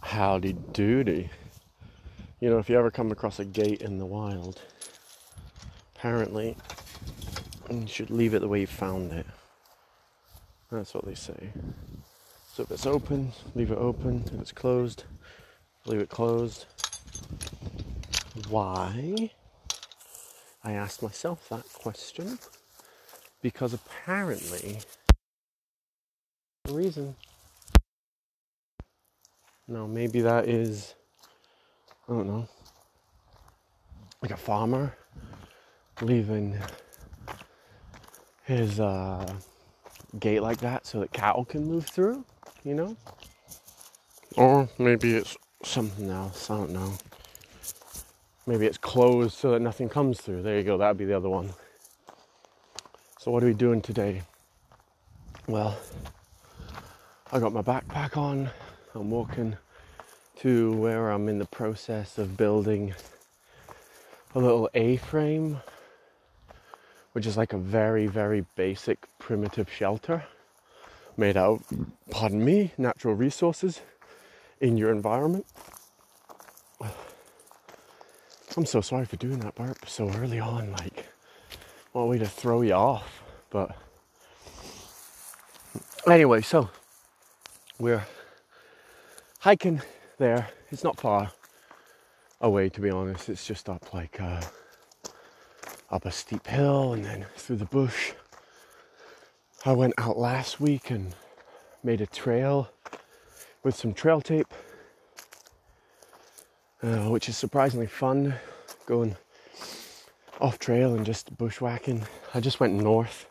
Howdy doody. You know, if you ever come across a gate in the wild, apparently you should leave it the way you found it. That's what they say. So if it's open, leave it open. If it's closed, leave it closed. Why? I asked myself that question because apparently the reason. No, maybe that is I don't know, like a farmer leaving his uh, gate like that so that cattle can move through, you know? Or maybe it's something else, I don't know. Maybe it's closed so that nothing comes through. There you go, that would be the other one. So, what are we doing today? Well, I got my backpack on, I'm walking to where I'm in the process of building a little A frame, which is like a very, very basic primitive shelter made out, pardon me, natural resources in your environment. I'm so sorry for doing that burp so early on, like, what a way to throw you off. But anyway, so we're hiking there. It's not far away, to be honest. It's just up like uh, up a steep hill and then through the bush. I went out last week and made a trail with some trail tape, uh, which is surprisingly fun. Going off trail and just bushwhacking. I just went north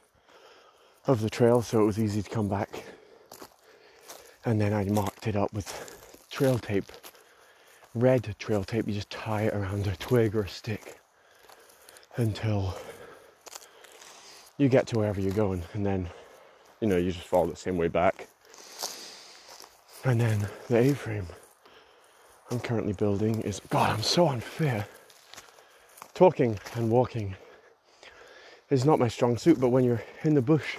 of the trail, so it was easy to come back. And then I marked it up with trail tape, red trail tape, you just tie it around a twig or a stick until you get to wherever you're going, and then you know you just follow the same way back. And then the A-frame I'm currently building is God, I'm so unfair. Talking and walking is not my strong suit, but when you're in the bush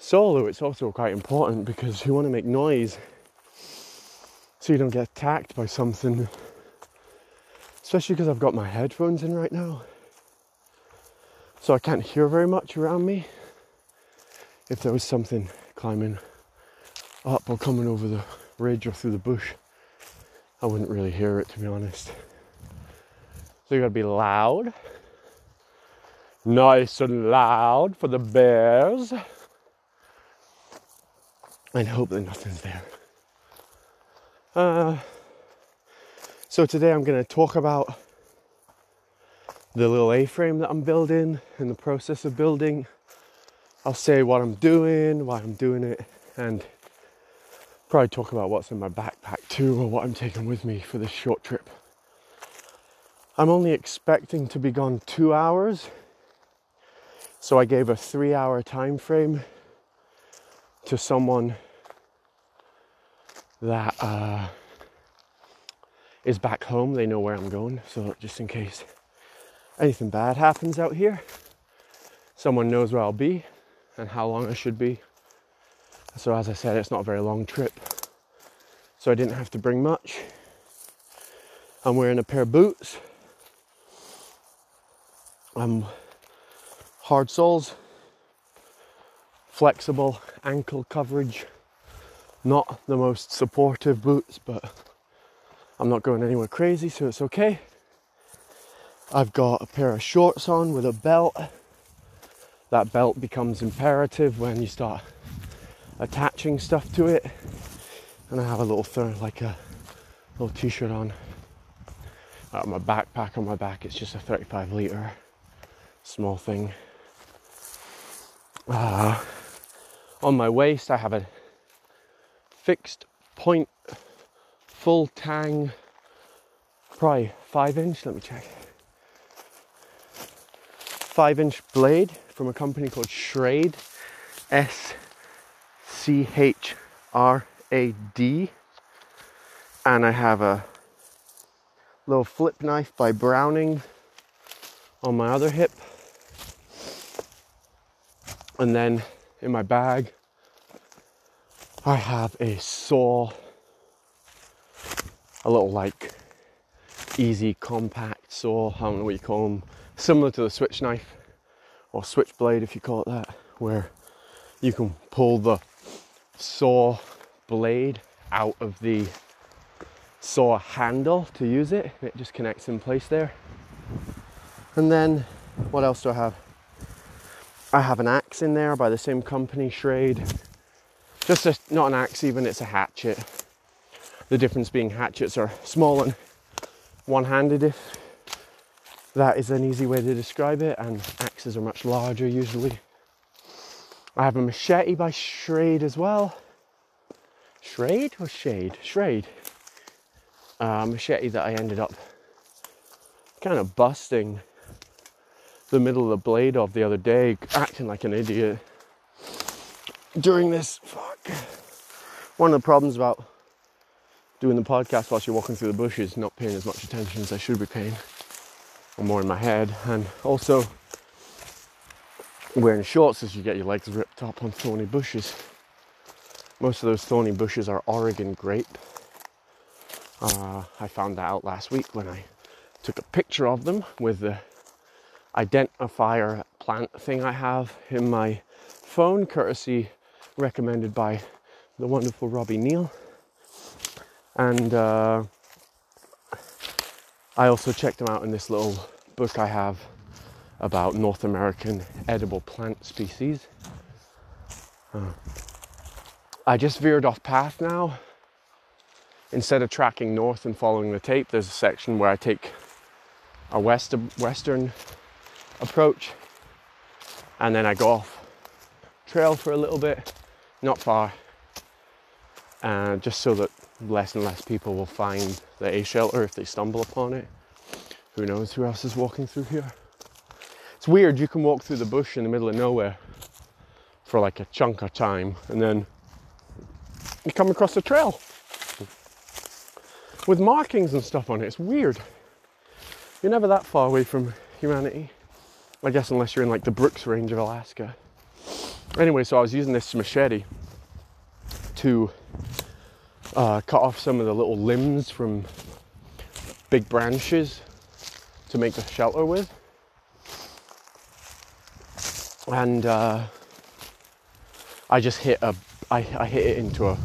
solo, it's also quite important because you want to make noise so you don't get attacked by something. Especially because I've got my headphones in right now. So I can't hear very much around me. If there was something climbing up or coming over the ridge or through the bush, I wouldn't really hear it to be honest. So you gotta be loud. Nice and loud for the bears. And hope that nothing's there. Uh, so today I'm to talk about the little A-frame that I'm building, in the process of building. I'll say what I'm doing, why I'm doing it, and probably talk about what's in my backpack too, or what I'm taking with me for this short trip. I'm only expecting to be gone two hours, so I gave a three-hour time frame to someone that uh, is back home. They know where I'm going, so just in case anything bad happens out here, someone knows where I'll be and how long I should be. So, as I said, it's not a very long trip, so I didn't have to bring much. I'm wearing a pair of boots. I'm hard soles, flexible ankle coverage not the most supportive boots, but I'm not going anywhere crazy, so it's okay. I've got a pair of shorts on with a belt. That belt becomes imperative when you start attaching stuff to it. And I have a little thing, like a little t-shirt on. Out my backpack on my back, it's just a 35 litre small thing. Uh, on my waist, I have a fixed point full tang probably five inch let me check five inch blade from a company called Schrade S C H R A D and I have a little flip knife by Browning on my other hip. And then in my bag, I have a saw, a little like easy compact saw, I don't know what you call them, similar to the switch knife or switchblade if you call it that, where you can pull the saw blade out of the saw handle to use it, it just connects in place there. And then, what else do I have? I have an axe in there by the same company, Schrade. Just a, not an axe, even, it's a hatchet. The difference being hatchets are small and one handed, if that is an easy way to describe it, and axes are much larger usually. I have a machete by Schrade as well. Schrade or Shade? Schrade. Uh, machete that I ended up kind of busting the middle of the blade of the other day, acting like an idiot during this. Fuck. One of the problems about doing the podcast whilst you're walking through the bushes, not paying as much attention as I should be paying, or more in my head, and also wearing shorts as you get your legs ripped up on thorny bushes. Most of those thorny bushes are Oregon grape. Uh, I found that out last week when I took a picture of them with the identifier plant thing I have in my phone, courtesy recommended by the wonderful Robbie Neal. And uh, I also checked them out in this little book I have about North American edible plant species. Uh, I just veered off path now. Instead of tracking north and following the tape, there's a section where I take a west, western approach and then I go off trail for a little bit, not far, uh, just so that less and less people will find the A shelter if they stumble upon it. Who knows who else is walking through here? It's weird, you can walk through the bush in the middle of nowhere for like a chunk of time and then you come across a trail with markings and stuff on it. It's weird. You're never that far away from humanity. I guess unless you're in like the Brooks Range of Alaska. Anyway, so I was using this machete to uh, cut off some of the little limbs from big branches to make the shelter with and uh, I just hit a I, I hit it into a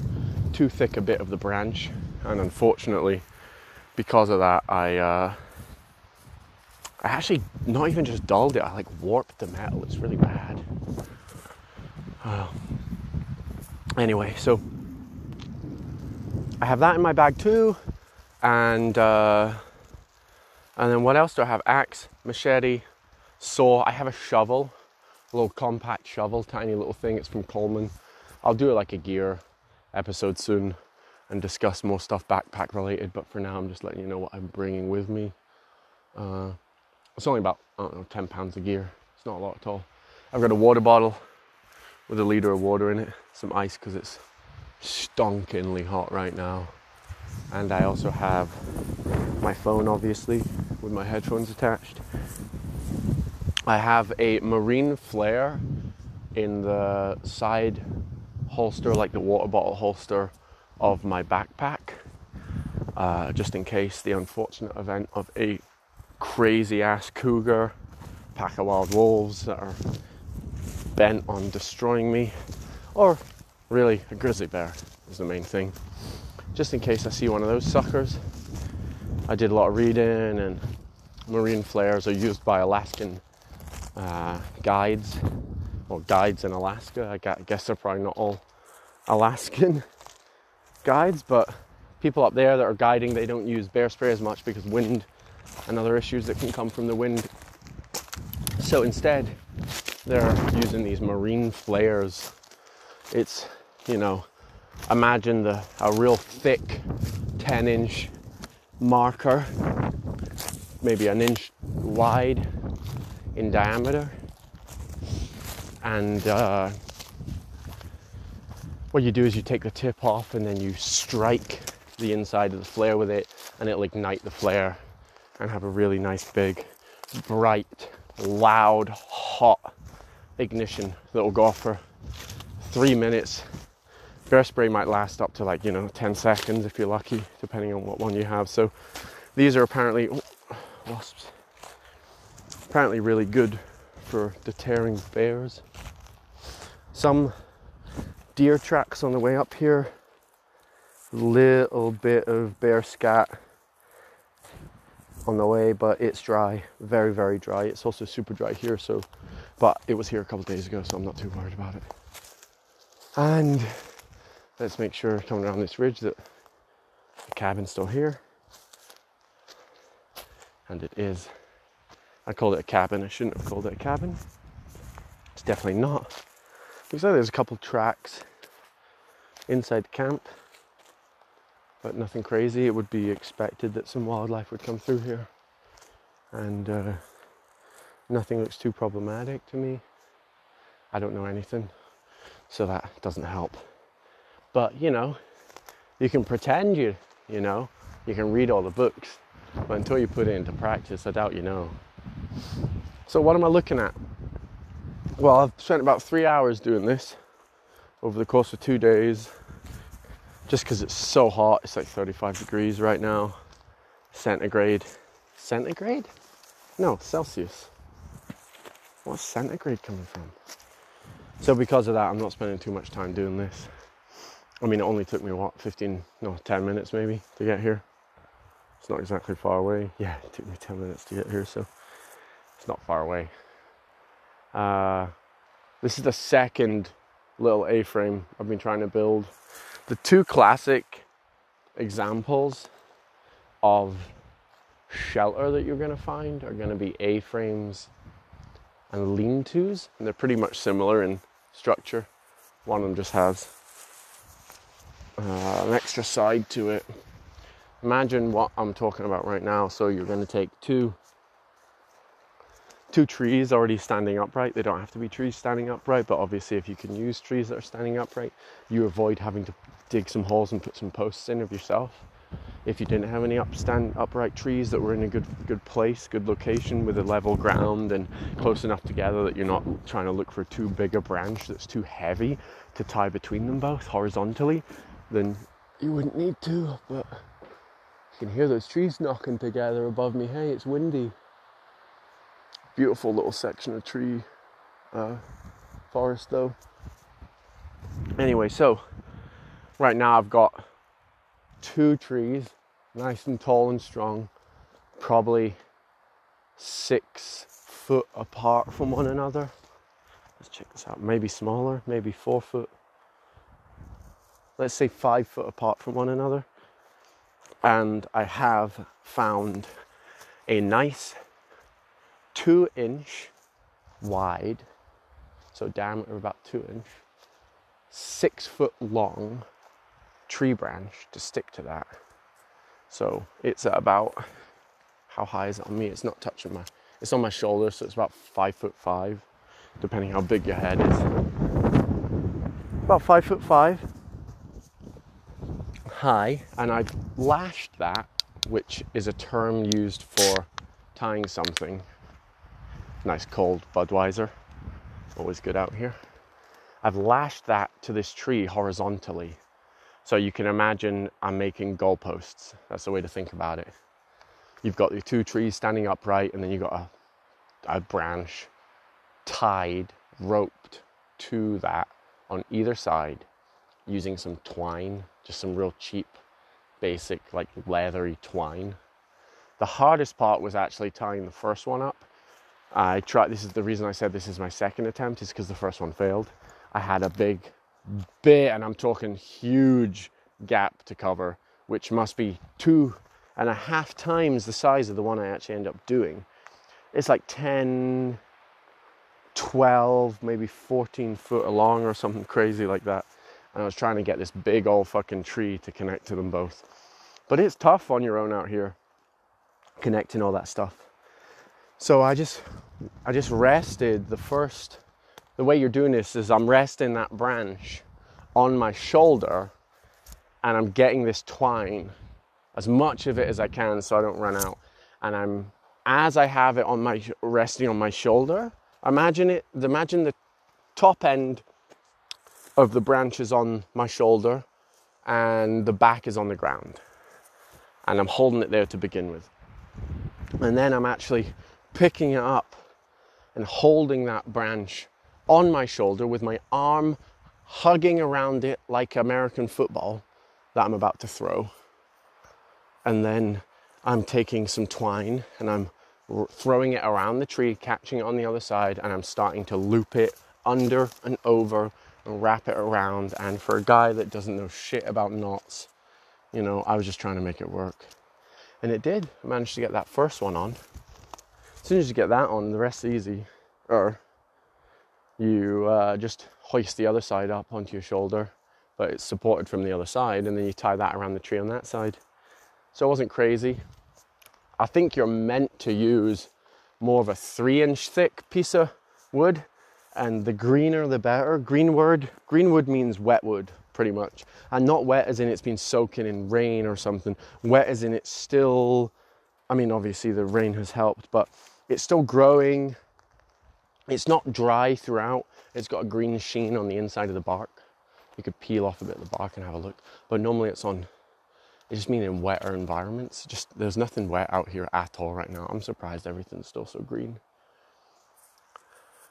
too thick a bit of the branch, and unfortunately, because of that, I uh, I actually not even just dulled it. I like warped the metal. It's really bad. Uh, anyway, so I have that in my bag too, and uh, and then what else do I have? Axe, machete, saw. I have a shovel little compact shovel, tiny little thing. It's from Coleman. I'll do like a gear episode soon and discuss more stuff backpack related. But for now, I'm just letting you know what I'm bringing with me. Uh, it's only about I don't know 10 pounds of gear. It's not a lot at all. I've got a water bottle with a liter of water in it, some ice because it's stonkingly hot right now. And I also have my phone, obviously, with my headphones attached. I have a marine flare in the side holster, like the water bottle holster of my backpack, uh, just in case the unfortunate event of a crazy ass cougar, pack of wild wolves that are bent on destroying me, or really a grizzly bear is the main thing. Just in case I see one of those suckers. I did a lot of reading, and marine flares are used by Alaskan uh, guides or guides in Alaska. I guess they're probably not all Alaskan guides, but people up there that are guiding, they don't use bear spray as much because wind and other issues that can come from the wind. So instead, they're using these marine flares. It's, you know, imagine the a real thick 10 inch marker, maybe an inch wide in diameter. And uh, what you do is you take the tip off and then you strike the inside of the flare with it, and it'll ignite the flare and have a really nice big bright, loud, hot ignition that will go off for three minutes. Bear spray might last up to like, you know, 10 seconds if you're lucky, depending on what one you have. So these are apparently, oh, wasps, apparently really good for deterring bears. Some deer tracks on the way up here, little bit of bear scat on the way, but it's dry, very, very dry. It's also super dry here, so, but it was here a couple days ago, so I'm not too worried about it. And let's make sure coming around this ridge that the cabin's still here. And it is. I called it a cabin, I shouldn't have called it a cabin. It's definitely not. Looks like there's a couple tracks inside the camp but nothing crazy. It would be expected that some wildlife would come through here, and uh, nothing looks too problematic to me. I don't know anything, so that doesn't help. But you know, you can pretend you, you know, you can read all the books, but until you put it into practice, I doubt you know. So, what am I looking at? Well, I've spent about three hours doing this over the course of two days just because it's so hot. It's like 35 degrees right now, centigrade. Centigrade? No, Celsius. What's centigrade coming from? So because of that, I'm not spending too much time doing this. I mean, it only took me what 15, no, 10 minutes maybe to get here. It's not exactly far away. Yeah, it took me 10 minutes to get here, so it's not far away. Uh, this is the second little A-frame I've been trying to build the two classic examples of shelter that you're going to find are going to be A-frames and lean-tos, and they're pretty much similar in structure. One of them just has uh, an extra side to it. Imagine what I'm talking about right now. So you're going to take two two trees already standing upright. They don't have to be trees standing upright, but obviously, if you can use trees that are standing upright, you avoid having to dig some holes and put some posts in of yourself. If you didn't have any upstand upright trees that were in a good good place, good location with a level ground and close enough together that you're not trying to look for too big a branch that's too heavy to tie between them both horizontally, then you wouldn't need to. But you can hear those trees knocking together above me. Hey, it's windy beautiful little section of tree uh, forest though. Anyway, so right now I've got two trees, nice and tall and strong, probably six foot apart from one another. Let's check this out. Maybe smaller, maybe four foot. Let's say five foot apart from one another. And I have found a nice two inch wide, so diameter about two inch, six foot long tree branch to stick to that. So it's at about how high is it on me? It's not touching my it's on my shoulder, so it's about five foot five, depending how big your head is. About five foot five high, and I've lashed that, which is a term used for tying something nice cold Budweiser. Always good out here. I've lashed that to this tree horizontally. So you can imagine I'm making goalposts. That's the way to think about it. You've got your two trees standing upright, and then you've got a, a branch tied, roped to that on either side using some twine, just some real cheap, basic, like leathery twine. The hardest part was actually tying the first one up I tried, this is the reason I said this is my second attempt, is because the first one failed. I had a big bit, and I'm talking huge gap to cover, which must be two and a half times the size of the one I actually end up doing. It's like 10, 12, maybe 14 foot along or something crazy like that. And I was trying to get this big old fucking tree to connect to them both. But it's tough on your own out here, connecting all that stuff. So I just I just rested. The first the way you're doing this is I'm resting that branch on my shoulder and I'm getting this twine as much of it as I can so I don't run out. And I'm as I have it on my resting on my shoulder, imagine it. Imagine the top end of the branches on my shoulder, and the back is on the ground, and I'm holding it there to begin with, and then I'm actually picking it up and holding that branch on my shoulder with my arm hugging around it like American football that I'm about to throw. And then I'm taking some twine and I'm throwing it around the tree, catching it on the other side, and I'm starting to loop it under and over and wrap it around. And for a guy that doesn't know shit about knots, you know, I was just trying to make it work. And it did. I managed to get that first one on. As soon as you get that on, the rest is easy. Or you uh, just hoist the other side up onto your shoulder, but it's supported from the other side, and then you tie that around the tree on that side. So it wasn't crazy. I think you're meant to use more of a three inch thick piece of wood, and the greener the better. Greenwood, greenwood means wet wood, pretty much. And not wet as in it's been soaking in rain or something, wet as in it's still, I mean, obviously the rain has helped, but it's still growing. It's not dry throughout. It's got a green sheen on the inside of the bark. You could peel off a bit of the bark and have a look. But normally it's on, it just means in wetter environments. Just there's nothing wet out here at all right now. I'm surprised everything's still so green.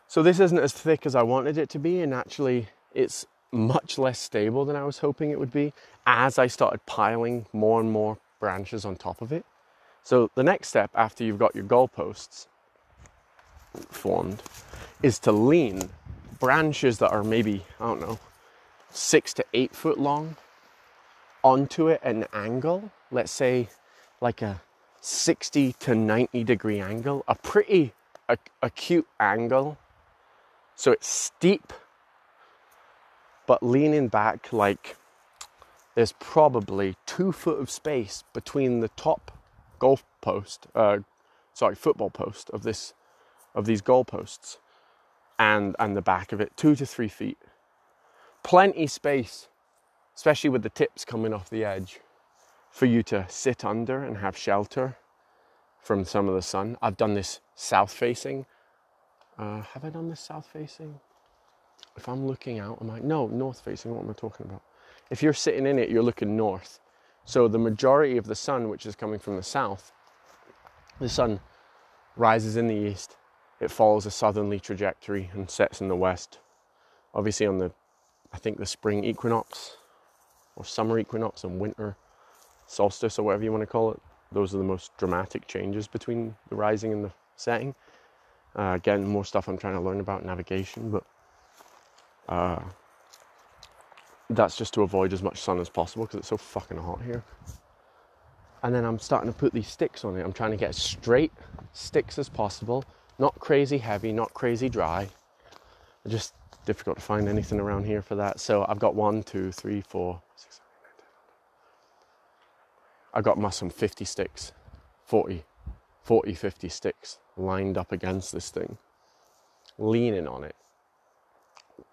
So this isn't as thick as I wanted it to be, and actually it's much less stable than I was hoping it would be as I started piling more and more branches on top of it. So the next step after you've got your goalposts formed is to lean branches that are maybe, I don't know, six to eight foot long onto it at an angle, let's say like a 60 to 90 degree angle, a pretty acute angle. So it's steep, but leaning back like there's probably two foot of space between the top golf post, uh, sorry, football post of this of these goalposts and and the back of it, two to three feet. Plenty space, especially with the tips coming off the edge, for you to sit under and have shelter from some of the sun. I've done this south facing. Uh, have I done this south facing? If I'm looking out, I'm like, No, north facing. What am I talking about? If you're sitting in it, you're looking north. So the majority of the sun, which is coming from the south, the sun rises in the east, it follows a southerly trajectory and sets in the west. Obviously, on the, I think the spring equinox or summer equinox and winter solstice or whatever you want to call it, those are the most dramatic changes between the rising and the setting. Uh, again, more stuff I'm trying to learn about navigation, but uh, that's just to avoid as much sun as possible because it's so fucking hot here. And then I'm starting to put these sticks on it. I'm trying to get as straight sticks as possible not crazy heavy, not crazy dry. Just difficult to find anything around here for that. So I've got one, two, three, four, six, seven, eight, nine, ten. I've got my some 50 sticks, 40, 40, 50 sticks lined up against this thing, leaning on it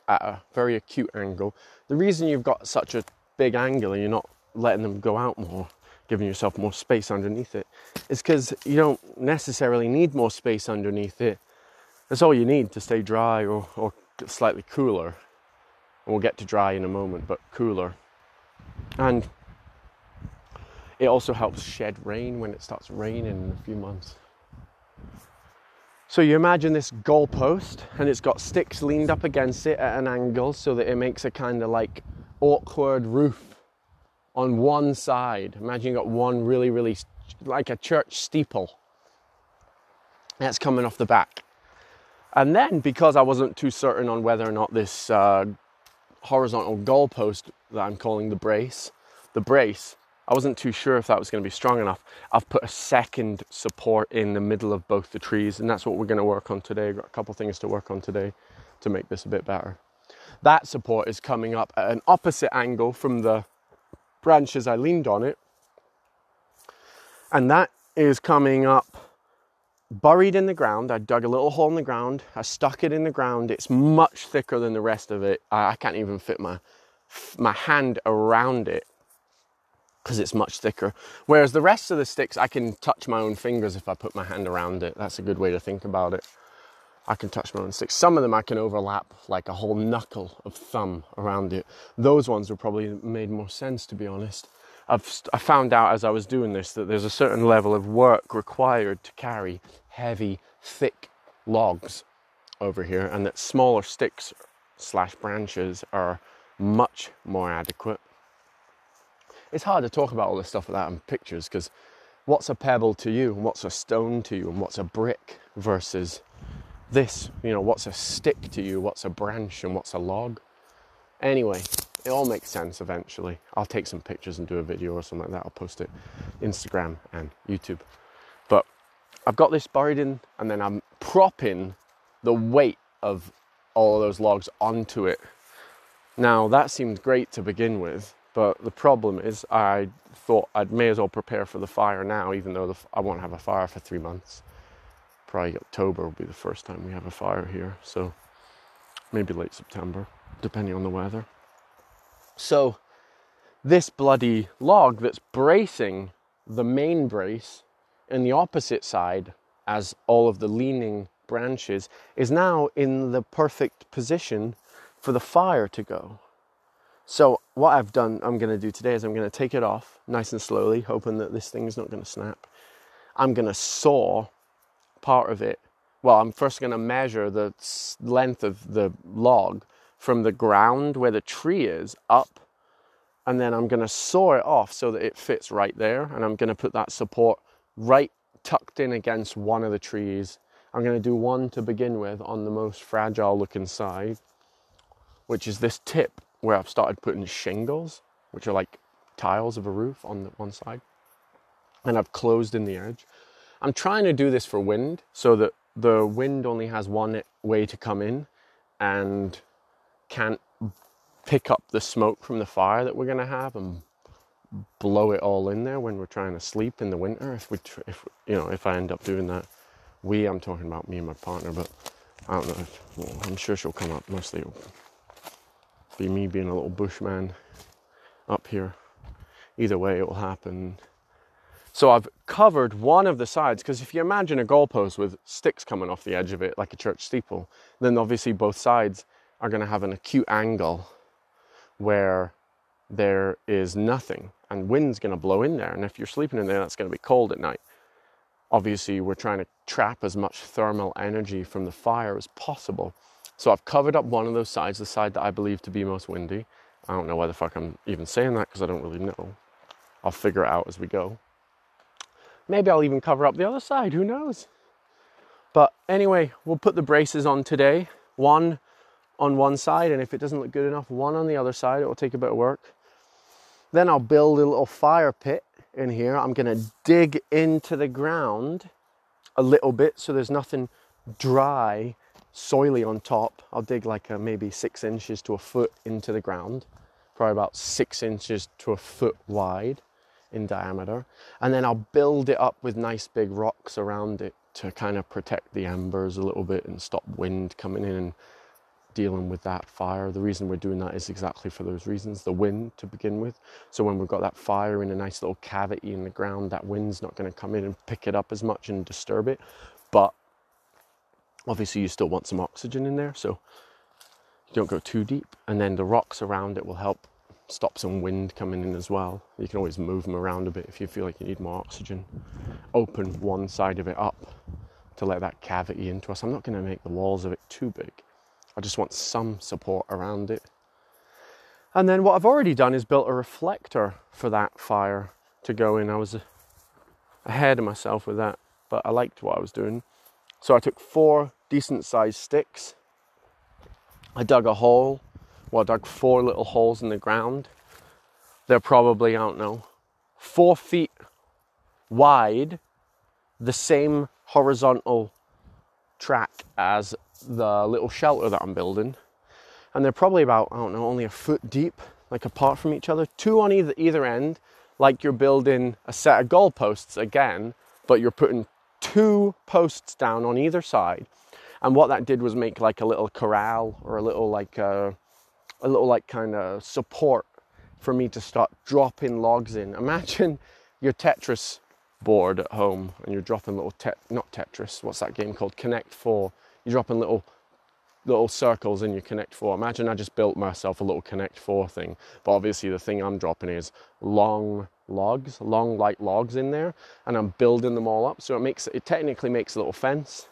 at a very acute angle. The reason you've got such a big angle and you're not letting them go out more giving yourself more space underneath it is because you don't necessarily need more space underneath it. That's all you need to stay dry or, or slightly cooler. And we'll get to dry in a moment, but cooler. And it also helps shed rain when it starts raining in a few months. So you imagine this goalpost and it's got sticks leaned up against it at an angle so that it makes a kind of like awkward roof on one side. Imagine you got one really, really like a church steeple that's coming off the back. And then, because I wasn't too certain on whether or not this uh, horizontal goalpost that I'm calling the brace, the brace, I wasn't too sure if that was going to be strong enough. I've put a second support in the middle of both the trees, and that's what we're going to work on today. I've got a couple things to work on today to make this a bit better. That support is coming up at an opposite angle from the branches, I leaned on it. And that is coming up buried in the ground. I dug a little hole in the ground. I stuck it in the ground. It's much thicker than the rest of it. I, can't even fit my my hand around it. Because it's much thicker. Whereas the rest of the sticks, I can touch my own fingers if I put my hand around it. That's a good way to think about it. I can touch my own sticks. Some of them I can overlap like a whole knuckle of thumb around it. Those ones would probably made more sense, to be honest. I've I found out as I was doing this that there's a certain level of work required to carry heavy, thick logs over here, and that smaller sticks slash branches are much more adequate. It's hard to talk about all this stuff without pictures because what's a pebble to you, and what's a stone to you, and what's a brick versus this? You know, what's a stick to you, what's a branch, and what's a log? Anyway, it all makes sense eventually. I'll take some pictures and do a video or something like that. I'll post it Instagram and YouTube. But I've got this buried in, and then I'm propping the weight of all of those logs onto it. Now that seemed great to begin with, but the problem is I thought I may as well prepare for the fire now, even though the, I won't have a fire for three months. Probably October will be the first time we have a fire here, so maybe late September, depending on the weather. So, this bloody log that's bracing the main brace in the opposite side as all of the leaning branches is now in the perfect position for the fire to go. So, what I've done, I'm going to do today is I'm going to take it off nice and slowly, hoping that this thing is not going to snap. I'm going to saw part of it. Well, I'm first going to measure the length of the log from the ground where the tree is up, and then I'm going to saw it off so that it fits right there. And I'm going to put that support right tucked in against one of the trees I'm going to do one to begin with on the most fragile looking side, which is this tip where I've started putting shingles, which are like tiles of a roof on the one side. And I've closed in the edge. I'm trying to do this for wind so that the wind only has one way to come in and can't pick up the smoke from the fire that we're going to have and blow it all in there when we're trying to sleep in the winter if we if you know if I end up doing that we, I'm talking about me and my partner, but I don't know. If, well, I'm sure she'll come up. Mostly me being a little bushman up here. Either way, it will happen. So I've covered one of the sides because if you imagine a goalpost with sticks coming off the edge of it, like a church steeple, then obviously both sides are going to have an acute angle where there is nothing and wind's going to blow in there. And if you're sleeping in there, that's going to be cold at night obviously we're trying to trap as much thermal energy from the fire as possible. So I've covered up one of those sides, the side that I believe to be most windy. I don't know why the fuck I'm even saying that because I don't really know. I'll figure it out as we go. Maybe I'll even cover up the other side, who knows? But anyway, we'll put the braces on today. One on one side, and if it doesn't look good enough, one on the other side. It will take a bit of work. Then I'll build a little fire pit in here. I'm to dig into the ground a little bit so there's nothing dry, soily on top. I'll dig like a, maybe six inches to a foot into the ground, probably about six inches to a foot wide in diameter. And then I'll build it up with nice big rocks around it to kind of protect the embers a little bit and stop wind coming in and dealing with that fire. The reason we're doing that is exactly for those reasons the wind to begin with. So, when we've got that fire in a nice little cavity in the ground, that wind's not going to come in and pick it up as much and disturb it. But obviously, you still want some oxygen in there, so you don't go too deep. And then the rocks around it will help stop some wind coming in as well. You can always move them around a bit if you feel like you need more oxygen. Open one side of it up to let that cavity into us. I'm not going to make the walls of it too big I just want some support around it. And then what I've already done is built a reflector for that fire to go in. I was ahead of myself with that, but I liked what I was doing. So I took four decent sized sticks. I dug a hole. Well, I dug four little holes in the ground. They're probably, I don't know, four feet wide, the same horizontal track as the little shelter that I'm building. And they're probably about, I don't know, only a foot deep, like apart from each other. Two on either, either end, like you're building a set of goalposts again, but you're putting two posts down on either side. And what that did was make like a little corral or a little like, uh, a little like kind of support for me to start dropping logs in. Imagine your Tetris board at home and you're dropping little tet not Tetris, what's that game called? Connect Four. You're dropping little little circles in your Connect Four. Imagine I just built myself a little Connect Four thing, but obviously the thing I'm dropping is long logs, long light logs in there, and I'm building them all up. So it makes it technically makes a little fence,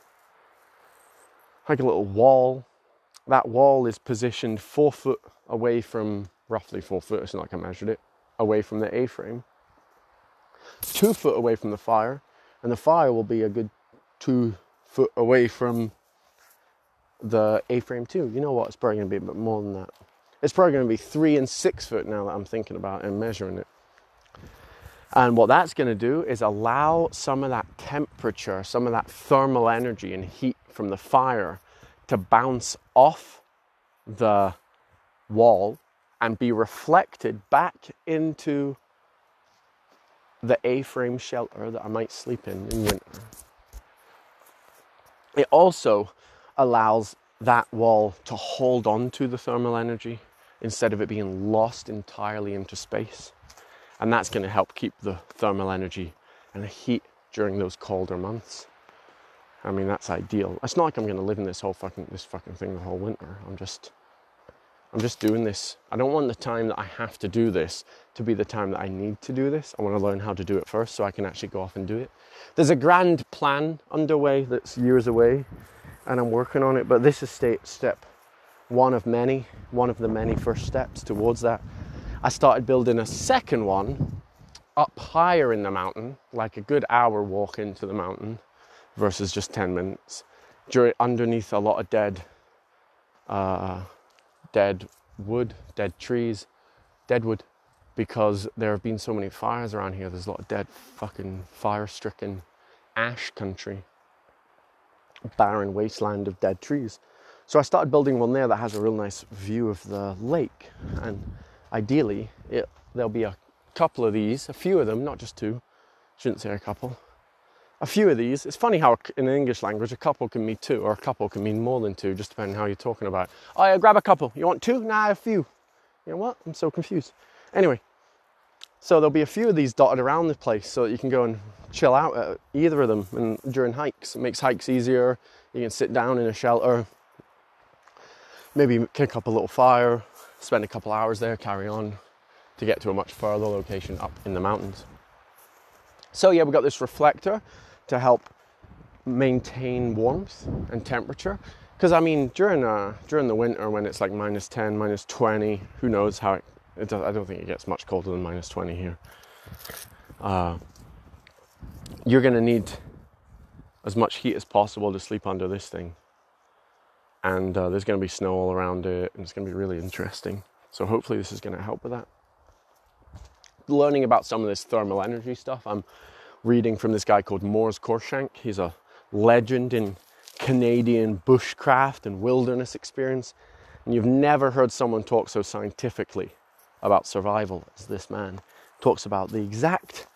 like a little wall. That wall is positioned four foot away from roughly four foot. It's not like I measured it away from the A-frame, two foot away from the fire, and the fire will be a good two foot away from the A-frame too. You know what? It's probably going to be a bit more than that. It's probably going to be three and six foot now that I'm thinking about and measuring it. And what that's going to do is allow some of that temperature, some of that thermal energy and heat from the fire to bounce off the wall and be reflected back into the A frame shelter that I might sleep in in winter. It also allows that wall to hold on to the thermal energy instead of it being lost entirely into space. And that's going to help keep the thermal energy and the heat during those colder months. I mean, that's ideal. It's not like I'm going to live in this whole fucking this fucking thing the whole winter. I'm just I'm just doing this. I don't want the time that I have to do this to be the time that I need to do this. I want to learn how to do it first so I can actually go off and do it. There's a grand plan underway that's years away and I'm working on it, but this is step one of many, one of the many first steps towards that. I started building a second one up higher in the mountain, like a good hour walk into the mountain versus just 10 minutes, underneath a lot of dead. Uh, dead wood, dead trees, dead wood, because there have been so many fires around here. There's a lot of dead, fucking fire stricken ash country, barren wasteland of dead trees. So I started building one there that has a real nice view of the lake, and ideally, it, there'll be a couple of these, a few of them, not just two. Shouldn't say a couple a few of these. It's funny how in the English language a couple can mean two or a couple can mean more than two, just depending on how you're talking about. Oh, yeah, grab a couple. You want two? Nah, a few. You know what? I'm so confused. Anyway, so there'll be a few of these dotted around the place so that you can go and chill out at either of them and during hikes. It makes hikes easier. You can sit down in a shelter, maybe kick up a little fire, spend a couple hours there, carry on to get to a much further location up in the mountains. So yeah, we've got this reflector to help maintain warmth and temperature. Because I mean, during uh, during the winter when it's like minus 10, minus 20, who knows how it, it does, I don't think it gets much colder than minus 20 here. Uh, you're going to need as much heat as possible to sleep under this thing. And uh, there's going to be snow all around it, and it's going to be really interesting. So hopefully, this is going to help with that. Learning about some of this thermal energy stuff, I'm reading from this guy called Mors Kochanski. He's a legend in Canadian bushcraft and wilderness experience. And you've never heard someone talk so scientifically about survival as this man talks about the exact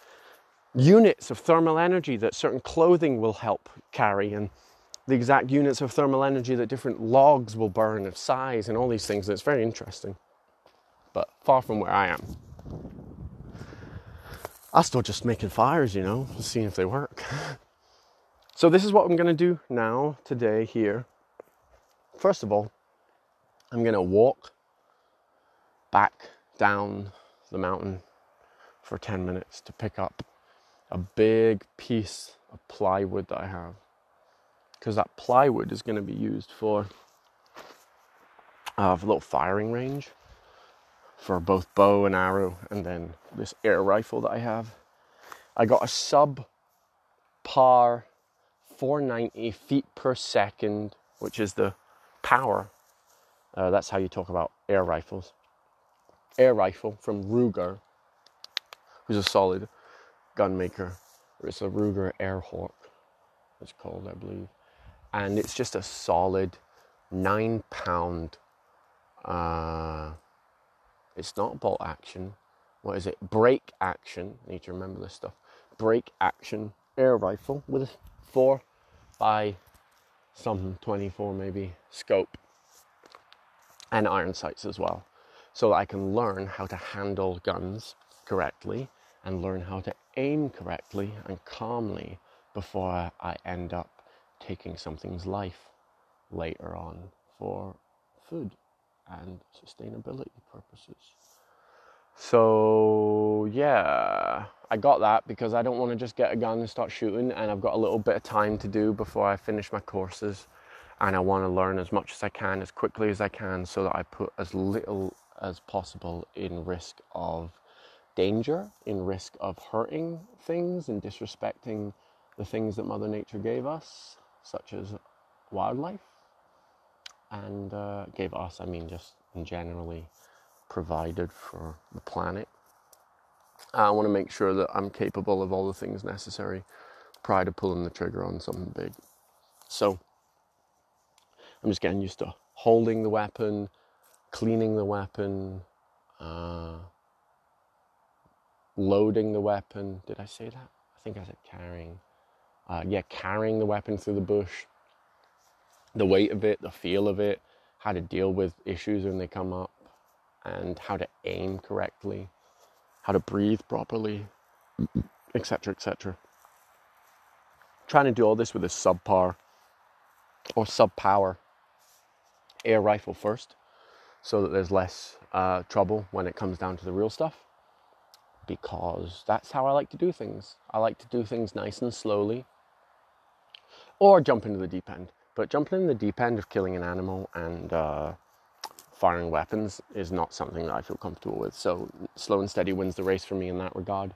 units of thermal energy that certain clothing will help carry and the exact units of thermal energy that different logs will burn of size and all these things. It's very interesting, but far from where I am. I'm still just making fires, you know, seeing if they work. so this is what I'm gonna do now, today, here. First of all, I'm gonna walk back down the mountain for 10 minutes to pick up a big piece of plywood that I have. Because that plywood is going to be used for, uh, a little firing range for both bow and arrow, and then this air rifle that I have. I got a sub par 490 feet per second, which is the power. Uh, that's how you talk about air rifles. Air rifle from Ruger, who's a solid gun maker. It's a Ruger Airhawk, it's called, I believe. And it's just a solid nine pound uh, it's not bolt action. What is it? Break action. Need to remember this stuff. Break action air rifle with a four by some 24 maybe scope and iron sights as well. so that I can learn how to handle guns correctly and learn how to aim correctly and calmly before I end up taking something's life later on for food and sustainability purposes. So, yeah, I got that because I don't want to just get a gun and start shooting, and I've got a little bit of time to do before I finish my courses. And I want to learn as much as I can, as quickly as I can, so that I put as little as possible in risk of danger, in risk of hurting things and disrespecting the things that Mother Nature gave us, such as wildlife. And uh, gave us, I mean, just in generally provided for the planet. I want to make sure that I'm capable of all the things necessary prior to pulling the trigger on something big. So I'm just getting used to holding the weapon, cleaning the weapon, uh, loading the weapon. Did I say that? I think I said carrying. Uh, yeah, carrying the weapon through the bush, the weight of it, the feel of it, how to deal with issues when they come up, and how to aim correctly, how to breathe properly, etc., etc. Trying to do all this with a subpar or sub power air rifle first, so that there's less uh, trouble when it comes down to the real stuff because that's how I like to do things. I like to do things nice and slowly or jump into the deep end. But jumping in the deep end of killing an animal and uh, firing weapons is not something that I feel comfortable with. So slow and steady wins the race for me in that regard.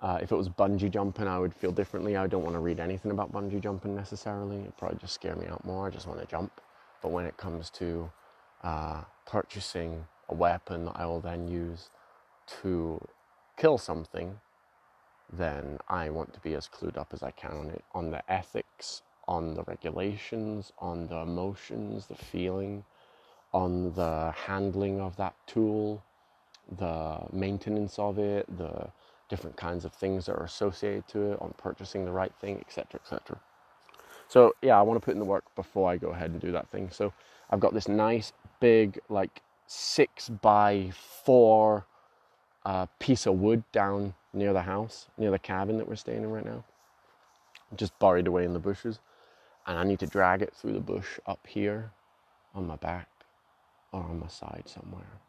Uh, if it was bungee jumping, I would feel differently. I don't want to read anything about bungee jumping necessarily. It probably just scare me out more. I just want to jump. But when it comes to uh, purchasing a weapon that I will then use to kill something, then I want to be as clued up as I can on it, on the ethics, on the regulations, on the emotions, the feeling, on the handling of that tool, the maintenance of it, the different kinds of things that are associated to it, on purchasing the right thing, etc., etc. So yeah, I want to put in the work before I go ahead and do that thing. So I've got this nice big like six by four uh, piece of wood down near the house, near the cabin that we're staying in right now, just buried away in the bushes. And I need to drag it through the bush up here on my back or on my side somewhere.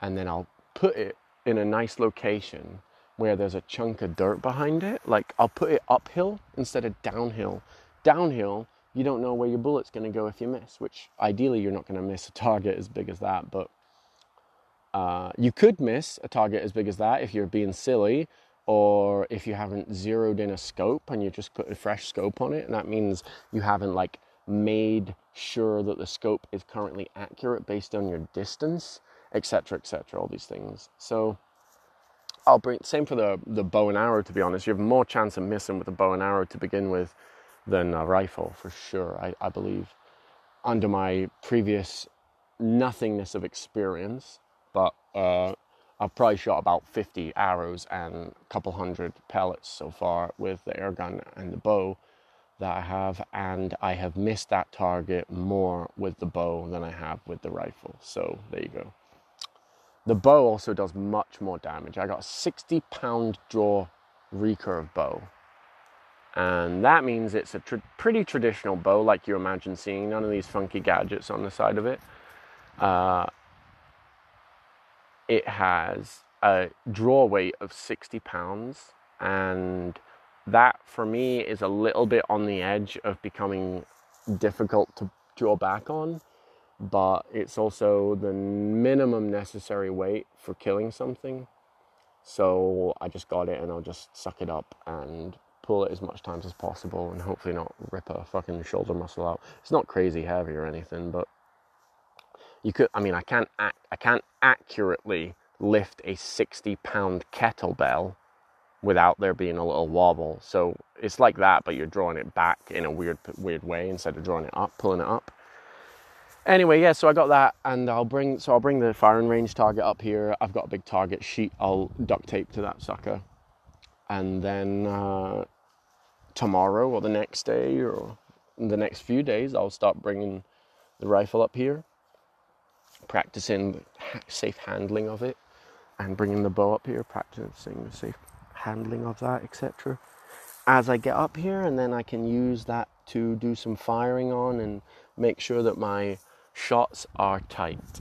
And then I'll put it in a nice location where there's a chunk of dirt behind it. Like I'll put it uphill instead of downhill. Downhill, you don't know where your bullet's going to go if you miss, which ideally you're not going to miss a target as big as that, but uh, you could miss a target as big as that if you're being silly or if you haven't zeroed in a scope and you just put a fresh scope on it. And that means you haven't like made sure that the scope is currently accurate based on your distance etc etc all these things. So i'll bring same for the the bow and arrow to be honest. You have more chance of missing with a bow and arrow to begin with than a rifle for sure i, I believe. Under my previous nothingness of experience but uh, I've probably shot about 50 arrows and a couple hundred pellets so far with the air gun and the bow that I have, and I have missed that target more with the bow than I have with the rifle. So there you go. The bow also does much more damage. I got a 60 pound draw recurve bow, and that means it's a tr- pretty traditional bow, like you imagine seeing. None of these funky gadgets on the side of it. Uh, it has a draw weight of 60 pounds and that for me is a little bit on the edge of becoming difficult to draw back on but it's also the minimum necessary weight for killing something. So i just got it and i'll just suck it up and pull it as much times as possible and hopefully not rip a fucking shoulder muscle out. It's not crazy heavy or anything but you could i mean i can't i can't accurately lift a 60 pound kettlebell without there being a little wobble. So it's like that but you're drawing it back in a weird weird way instead of drawing it up pulling it up. Anyway yeah so i got that and i'll bring so i'll bring the firing range target up here. I've got a big target sheet. I'll duct tape to that sucker. And then uh, tomorrow or the next day or the next few days i'll start bringing the rifle up here practicing safe handling of it and bringing the bow up here, practicing the safe handling of that, etc. As I get up here, and then I can use that to do some firing on and make sure that my shots are tight,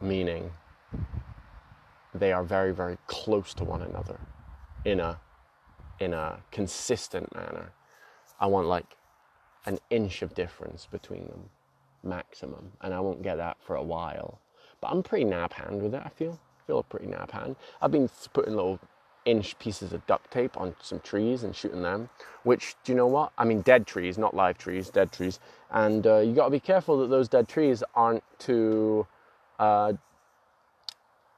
meaning they are very, very close to one another in a in a consistent manner. I want like an inch of difference between them maximum, and I won't get that for a while. But I'm pretty nab hand with it. I feel I feel pretty nab hand. I've been putting little inch pieces of duct tape on some trees and shooting them. Which do you know what? I mean, dead trees, not live trees, dead trees. And uh, you got to be careful that those dead trees aren't too uh,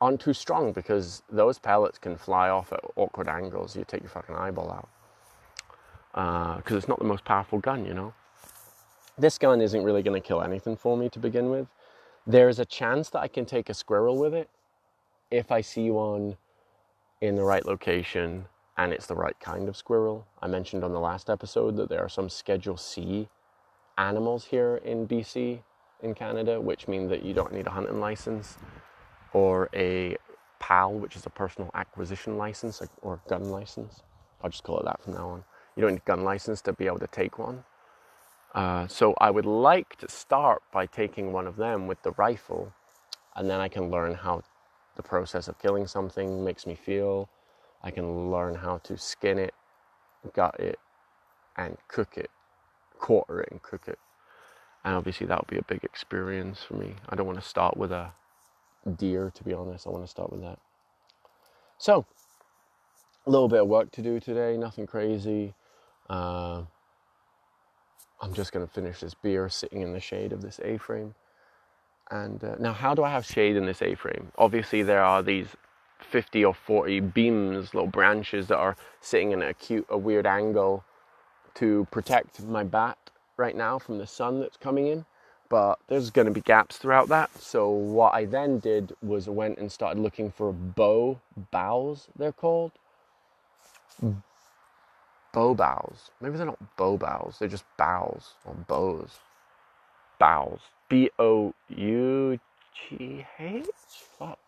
aren't too strong because those pellets can fly off at awkward angles. You take your fucking eyeball out because uh, it's not the most powerful gun, you know. This gun isn't really going to kill anything for me to begin with. There's a chance that I can take a squirrel with it if I see one in the right location and it's the right kind of squirrel. I mentioned on the last episode that there are some Schedule C animals here in BC, in Canada, which mean that you don't need a hunting license or a PAL, which is a personal acquisition license or gun license. I'll just call it that from now on. You don't need a gun license to be able to take one. Uh, so I would like to start by taking one of them with the rifle, and then I can learn how the process of killing something makes me feel. I can learn how to skin it, gut it, and cook it, quarter it, and cook it. And obviously, that would be a big experience for me. I don't want to start with a deer, to be honest. I want to start with that. So, a little bit of work to do today, nothing crazy. Uh, I'm just going to finish this beer sitting in the shade of this A frame. And uh, now, how do I have shade in this A frame? Obviously, there are these 50 or 40 beams, little branches that are sitting in a cute, a weird angle to protect my bat right now from the sun that's coming in. But there's going to be gaps throughout that. So, what I then did was went and started looking for bow boughs, they're called bow bows. Maybe they're not bow bows, they're just bows or bows. Bows. B O U G H? Fuck.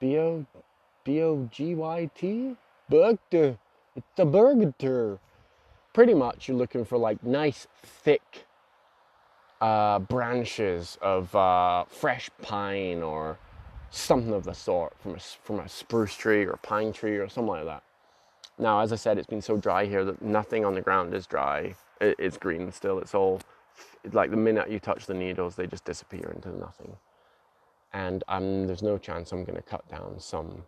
B O B O G Y T? Burgter. It's a burger. Pretty much you're looking for like nice, thick uh, branches of uh, fresh pine or something of the sort from a, from a spruce tree or pine tree or something like that. Now, as I said, it's been so dry here that nothing on the ground is dry. it's green still. It's all like the minute you touch the needles, they just disappear into nothing. And um, there's no chance I'm going to cut down some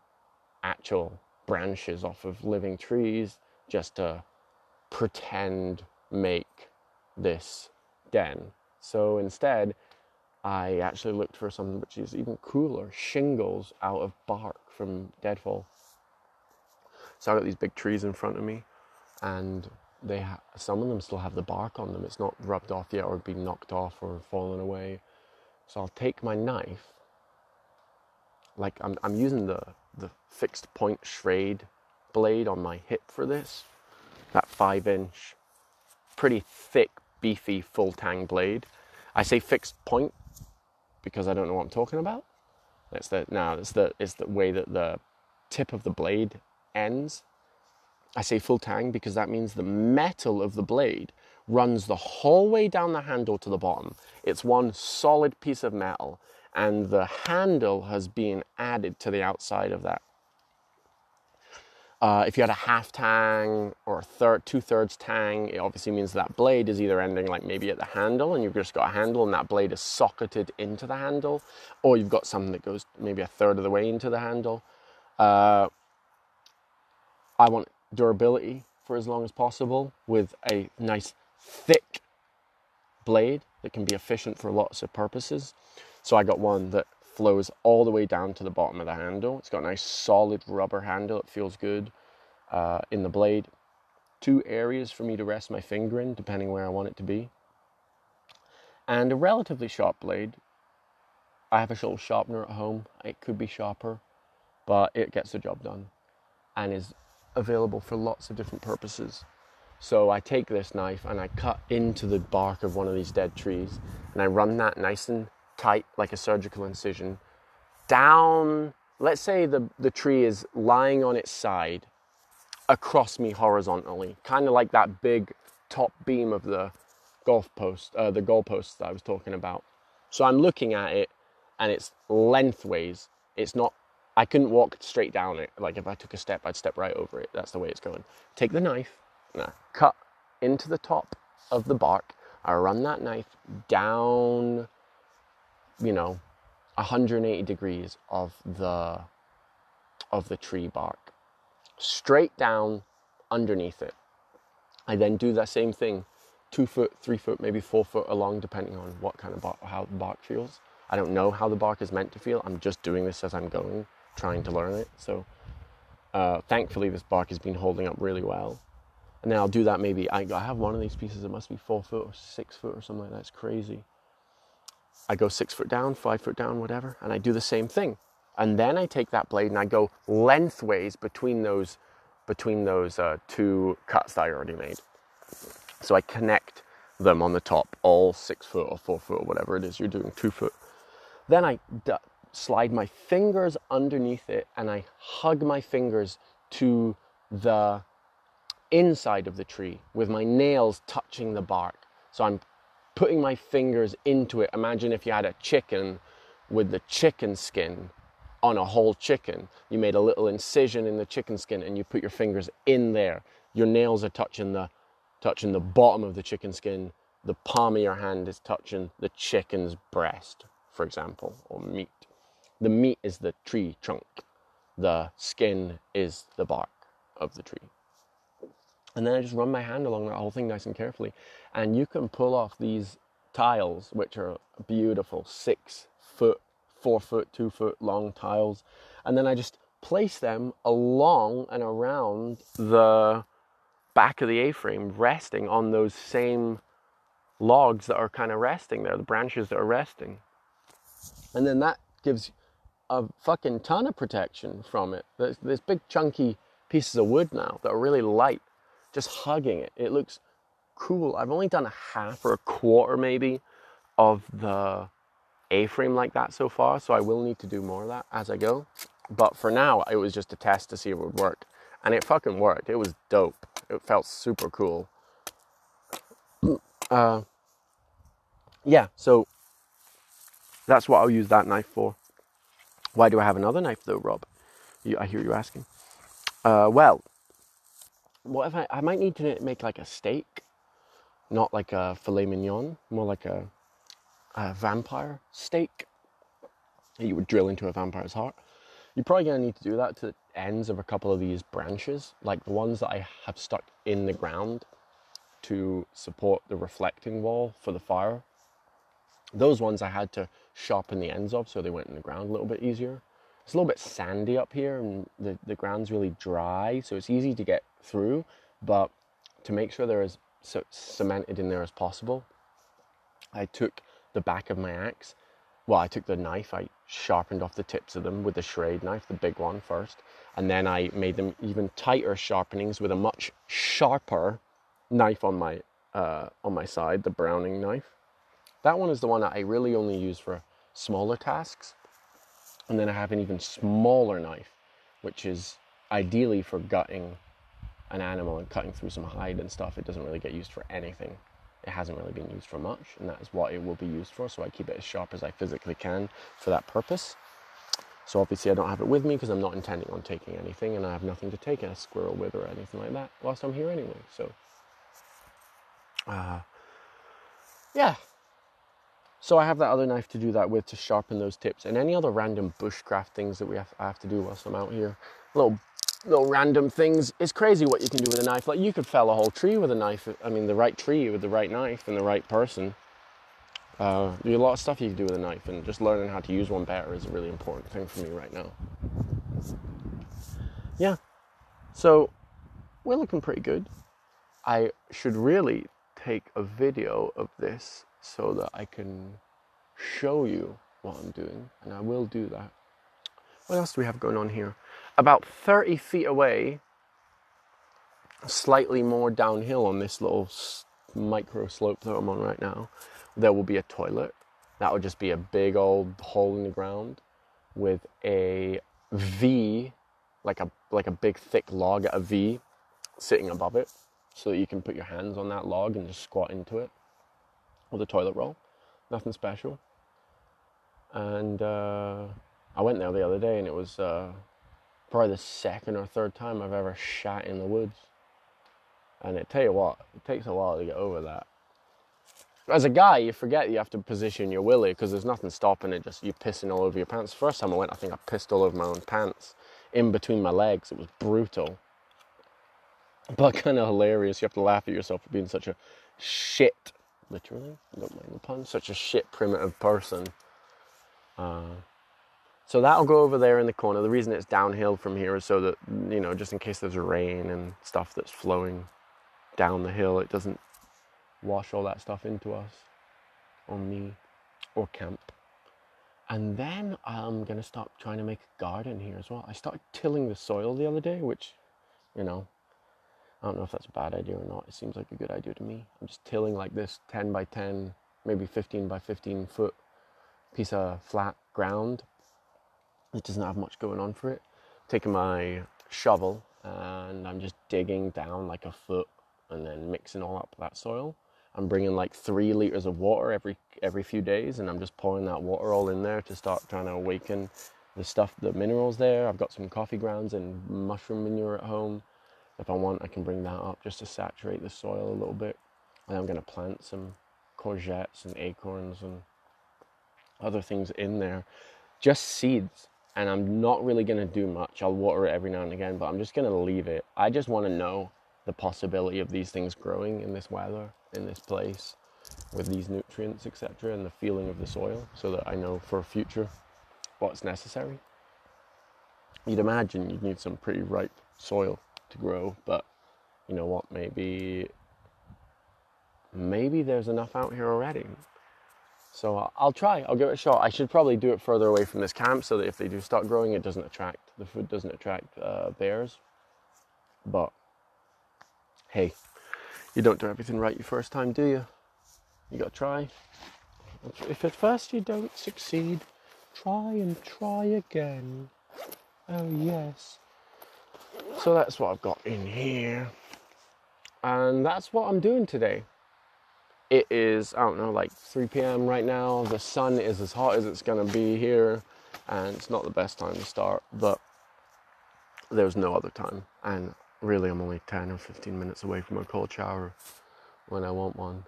actual branches off of living trees just to pretend make this den. So instead, I actually looked for something which is even cooler shingles out of bark from deadfall. So I got these big trees in front of me, and they ha- some of them still have the bark on them. It's not rubbed off yet, or been knocked off, or fallen away. So I'll take my knife. Like I'm, I'm using the the fixed point Schrade blade on my hip for this. That five inch, pretty thick, beefy full tang blade. I say fixed point because I don't know what I'm talking about. That's the now it's the it's the way that the tip of the blade ends. I say full tang because that means the metal of the blade runs the whole way down the handle to the bottom. It's one solid piece of metal, and the handle has been added to the outside of that. Uh, if you had a half tang or third, two thirds tang, it obviously means that blade is either ending like maybe at the handle and you've just got a handle and that blade is socketed into the handle, or you've got something that goes maybe a third of the way into the handle. Uh, I want durability for as long as possible with a nice thick blade that can be efficient for lots of purposes. So I got one that flows all the way down to the bottom of the handle. It's got a nice solid rubber handle. It feels good uh, in the blade. Two areas for me to rest my finger in, depending where I want it to be. And a relatively sharp blade. I have a little sharpener at home. It could be sharper, but it gets the job done and is available for lots of different purposes. So I take this knife and I cut into the bark of one of these dead trees and I run that nice and tight, like a surgical incision, down. Let's say the, the tree is lying on its side across me horizontally, kind of like that big top beam of the golf post, uh, the goalpost that I was talking about. So I'm looking at it and it's lengthways. It's not, I couldn't walk straight down it. Like if I took a step, I'd step right over it. That's the way it's going. Take the knife, cut into the top of the bark. I run that knife down, you know, 180 degrees of the of the tree bark, straight down underneath it. I then do that same thing, two foot, three foot, maybe four foot along, depending on what kind of bark, how the bark feels. I don't know how the bark is meant to feel. I'm just doing this as I'm going, trying to learn it. So, uh, thankfully, this bark has been holding up really well. And then I'll do that maybe. I, I have one of these pieces that must be four foot or six foot or something like that. It's crazy. I go six foot down, five foot down, whatever, and I do the same thing. And then I take that blade and I go lengthways between those between those uh, two cuts that I already made. So I connect them on the top, all six foot or four foot or whatever it is you're doing, two foot. Then I d- slide my fingers underneath it and I hug my fingers to the inside of the tree with my nails touching the bark. So I'm putting my fingers into it. Imagine if you had a chicken with the chicken skin on a whole chicken. You made a little incision in the chicken skin and you put your fingers in there. Your nails are touching the touching the bottom of the chicken skin. The palm of your hand is touching the chicken's breast, for example, or meat. The meat is the tree trunk. The skin is the bark of the tree. And then I just run my hand along that whole thing nice and carefully. And you can pull off these tiles, which are beautiful, six foot four foot, two foot long tiles. And then I just place them along and around the back of the A frame, resting on those same logs that are kind of resting there, the branches that are resting. And then that gives a fucking ton of protection from it. There's, there's big chunky pieces of wood now that are really light, just hugging it. It looks cool. I've only done a half or a quarter maybe of the a-frame like that so far, so I will need to do more of that as I go. But for now, it was just a test to see if it would work. And it fucking worked. It was dope. It felt super cool. Uh, yeah, so that's what I'll use that knife for. Why do I have another knife though, Rob? You, I hear you asking. Uh, well, what if I, I might need to make like a steak, not like a filet mignon, more like a a vampire steak you would drill into a vampire's heart. You're probably to need to do that to the ends of a couple of these branches, like the ones that I have stuck in the ground to support the reflecting wall for the fire. Those ones I had to sharpen the ends of so they went in the ground a little bit easier. It's a little bit sandy up here and the, the ground's really dry, so it's easy to get through, but to make sure they're as so cemented in there as possible, I took the back of my axe. Well, I took the knife, I sharpened off the tips of them with the Schrade knife, the big one first, and then I made them even tighter sharpenings with a much sharper knife on my uh, on my side, the Browning knife. That one is the one that I really only use for smaller tasks. And then I have an even smaller knife, which is ideally for gutting an animal and cutting through some hide and stuff. It doesn't really get used for anything it hasn't really been used for much, and that is what it will be used for. So I keep it as sharp as I physically can for that purpose. So obviously I don't have it with me because I'm not intending on taking anything, and I have nothing to take a squirrel with or anything like that whilst I'm here anyway. So, uh, yeah. So I have that other knife to do that with to sharpen those tips, and any other random bushcraft things that we have, I have to do whilst I'm out here. Little little random things. It's crazy what you can do with a knife. Like you could fell a whole tree with a knife. I mean, the right tree with the right knife and the right person. Uh, there's a lot of stuff you can do with a knife, and just learning how to use one better is a really important thing for me right now. Yeah, so we're looking pretty good. I should really take a video of this so that I can show you what I'm doing, and I will do that. What else do we have going on here? About 30 feet away, slightly more downhill on this little micro slope that I'm on right now, there will be a toilet. that would just be a big old hole in the ground with a V, like a like a big thick log at a V, sitting above it, so that you can put your hands on that log and just squat into it a toilet roll. Nothing special. And uh, I went there the other day, and it was uh, probably the second or third time I've ever shat in the woods. And it tell you what, it takes a while to get over that. As a guy, you forget you have to position your willy because there's nothing stopping it. Just you pissing all over your pants. First time I went, I think I pissed all over my own pants in between my legs. It was brutal, but kind of hilarious. You have to laugh at yourself for being such a shit, literally. Don't mind the pun. Such a shit primitive person. Uh, so that'll go over there in the corner. The reason it's downhill from here is so that you know, just in case there's rain and stuff that's flowing down the hill, it doesn't wash all that stuff into us or me or camp. And then I'm gonna start trying to make a garden here as well. I started tilling the soil the other day, which, you know, I don't know if that's a bad idea or not. It seems like a good idea to me. I'm just tilling like this 10 by 10, maybe 15 by 15 foot piece of flat ground. It doesn't have much going on for it. Taking my shovel and I'm just digging down like a foot and then mixing all up that soil I'm bringing like three liters of water every every few days, and I'm just pouring that water all in there to start trying to awaken the stuff, the minerals there. I've got some coffee grounds and mushroom manure at home. If I want, I can bring that up just to saturate the soil a little bit. And I'm going to plant some courgettes and acorns and other things in there, just seeds. And I'm not really going to do much. I'll water it every now and again, but I'm just going to leave it. I just want to know the possibility of these things growing in this weather, in this place, with these nutrients, etc., and the feeling of the soil, so that I know for future what's necessary. You'd imagine you'd need some pretty ripe soil to grow, but you know what? Maybe maybe there's enough out here already. So I'll try. I'll give it a shot. I should probably do it further away from this camp so that if they do start growing, it doesn't attract the food doesn't attract uh, bears. But hey, you don't do everything right your first time, do you? You gotta try. If at first you don't succeed, try and try again. Oh, yes. So that's what I've got in here. And that's what I'm doing today. It is, I don't know, like 3 p.m. right now. The sun is as hot as it's gonna be here, and it's not the best time to start, but there's no other time. And really I'm only 10 or 15 minutes away from a cold shower when I want one.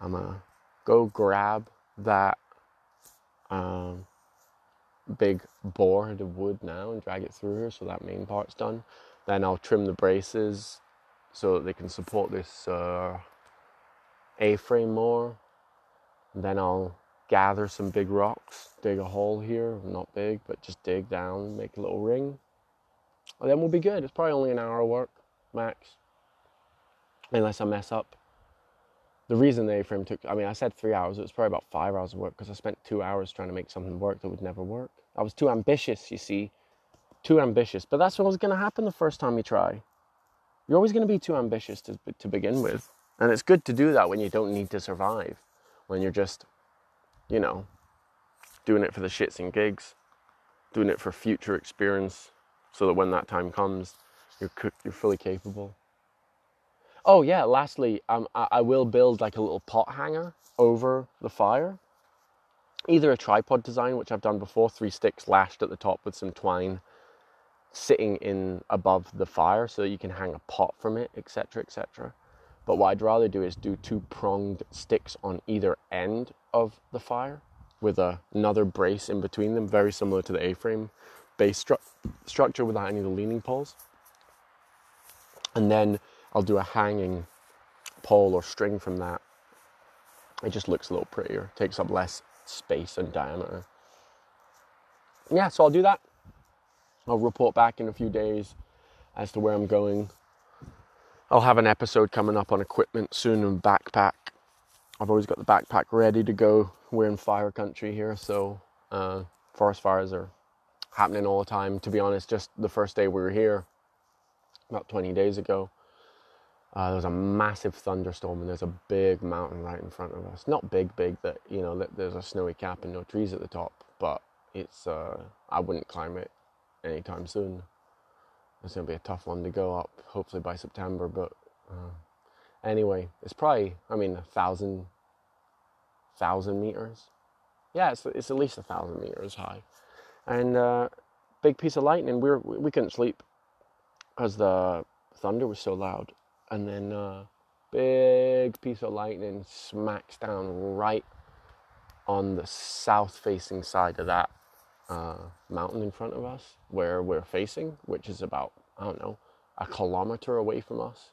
I'm gonna go grab that um, big board of wood now and drag it through here so that main part's done. Then I'll trim the braces so that they can support this uh, A-frame more. And then I'll gather some big rocks, dig a hole here, not big, but just dig down, make a little ring and then we'll be good. It's probably only an hour of work, max. Unless I mess up. The reason the A-frame took, I mean, I said three hours. It was probably about five hours of work because I spent two hours trying to make something work that would never work. I was too ambitious, you see. Too ambitious. But that's what was going to happen the first time you try. You're always going to be too ambitious to, to begin with. And it's good to do that when you don't need to survive. When you're just, you know, doing it for the shits and gigs, doing it for future experience, so that when that time comes, you're you're fully capable. Oh yeah, lastly, um, I, I will build like a little pot hanger over the fire. Either a tripod design, which I've done before, three sticks lashed at the top with some twine sitting in above the fire so that you can hang a pot from it, etc., etc. But what I'd rather do is do two pronged sticks on either end of the fire with a, another brace in between them, very similar to the A-frame base stru- structure without any of the leaning poles. And then I'll do a hanging pole or string from that. It just looks a little prettier, takes up less space and diameter. Yeah, so I'll do that. I'll report back in a few days as to where I'm going. I'll have an episode coming up on equipment soon and backpack. I've always got the backpack ready to go. We're in fire country here, so uh, forest fires are happening all the time. To be honest, just the first day we were here, about 20 days ago, uh, there was a massive thunderstorm and there's a big mountain right in front of us. Not big, big that you know there's a snowy cap and no trees at the top, but it's uh, I wouldn't climb it anytime soon. It's gonna be a tough one to go up. Hopefully by September, but uh, anyway, it's probably I mean a thousand thousand meters. Yeah, it's it's at least a thousand meters high, and uh, big piece of lightning. We were, we couldn't sleep because the thunder was so loud and then a big piece of lightning smacks down right on the south facing side of that uh, mountain in front of us where we're facing, which is about, I don't know, a kilometer away from us.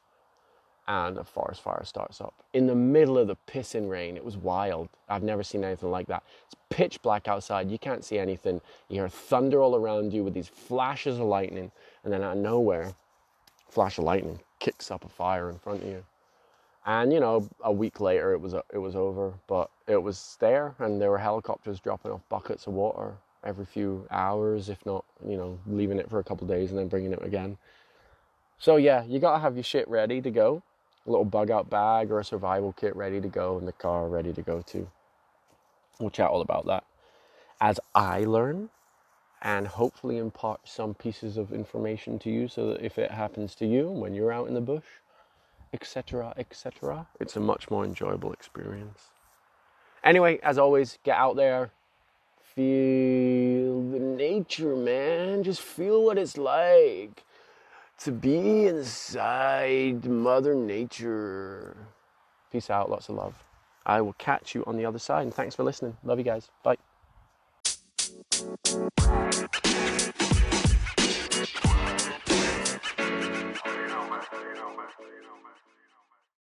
And a forest fire starts up in the middle of the pissing rain. It was wild. I've never seen anything like that. It's pitch black outside. You can't see anything. You hear thunder all around you with these flashes of lightning. And then out of nowhere, flash of lightning kicks up a fire in front of you. And you know, a week later, it was it was over, but it was there, and there were helicopters dropping off buckets of water every few hours, if not, you know, leaving it for a couple days and then bringing it again. So yeah, you gotta have your shit ready to go, a little bug out bag or a survival kit ready to go, and the car ready to go too. We'll chat all about that as I learn and hopefully impart some pieces of information to you so that if it happens to you when you're out in the bush, etc., etc., it's a much more enjoyable experience. Anyway, as always, get out there, feel the nature, man. Just feel what it's like to be inside Mother Nature. Peace out, lots of love. I will catch you on the other side, and thanks for listening. Love you guys. Bye.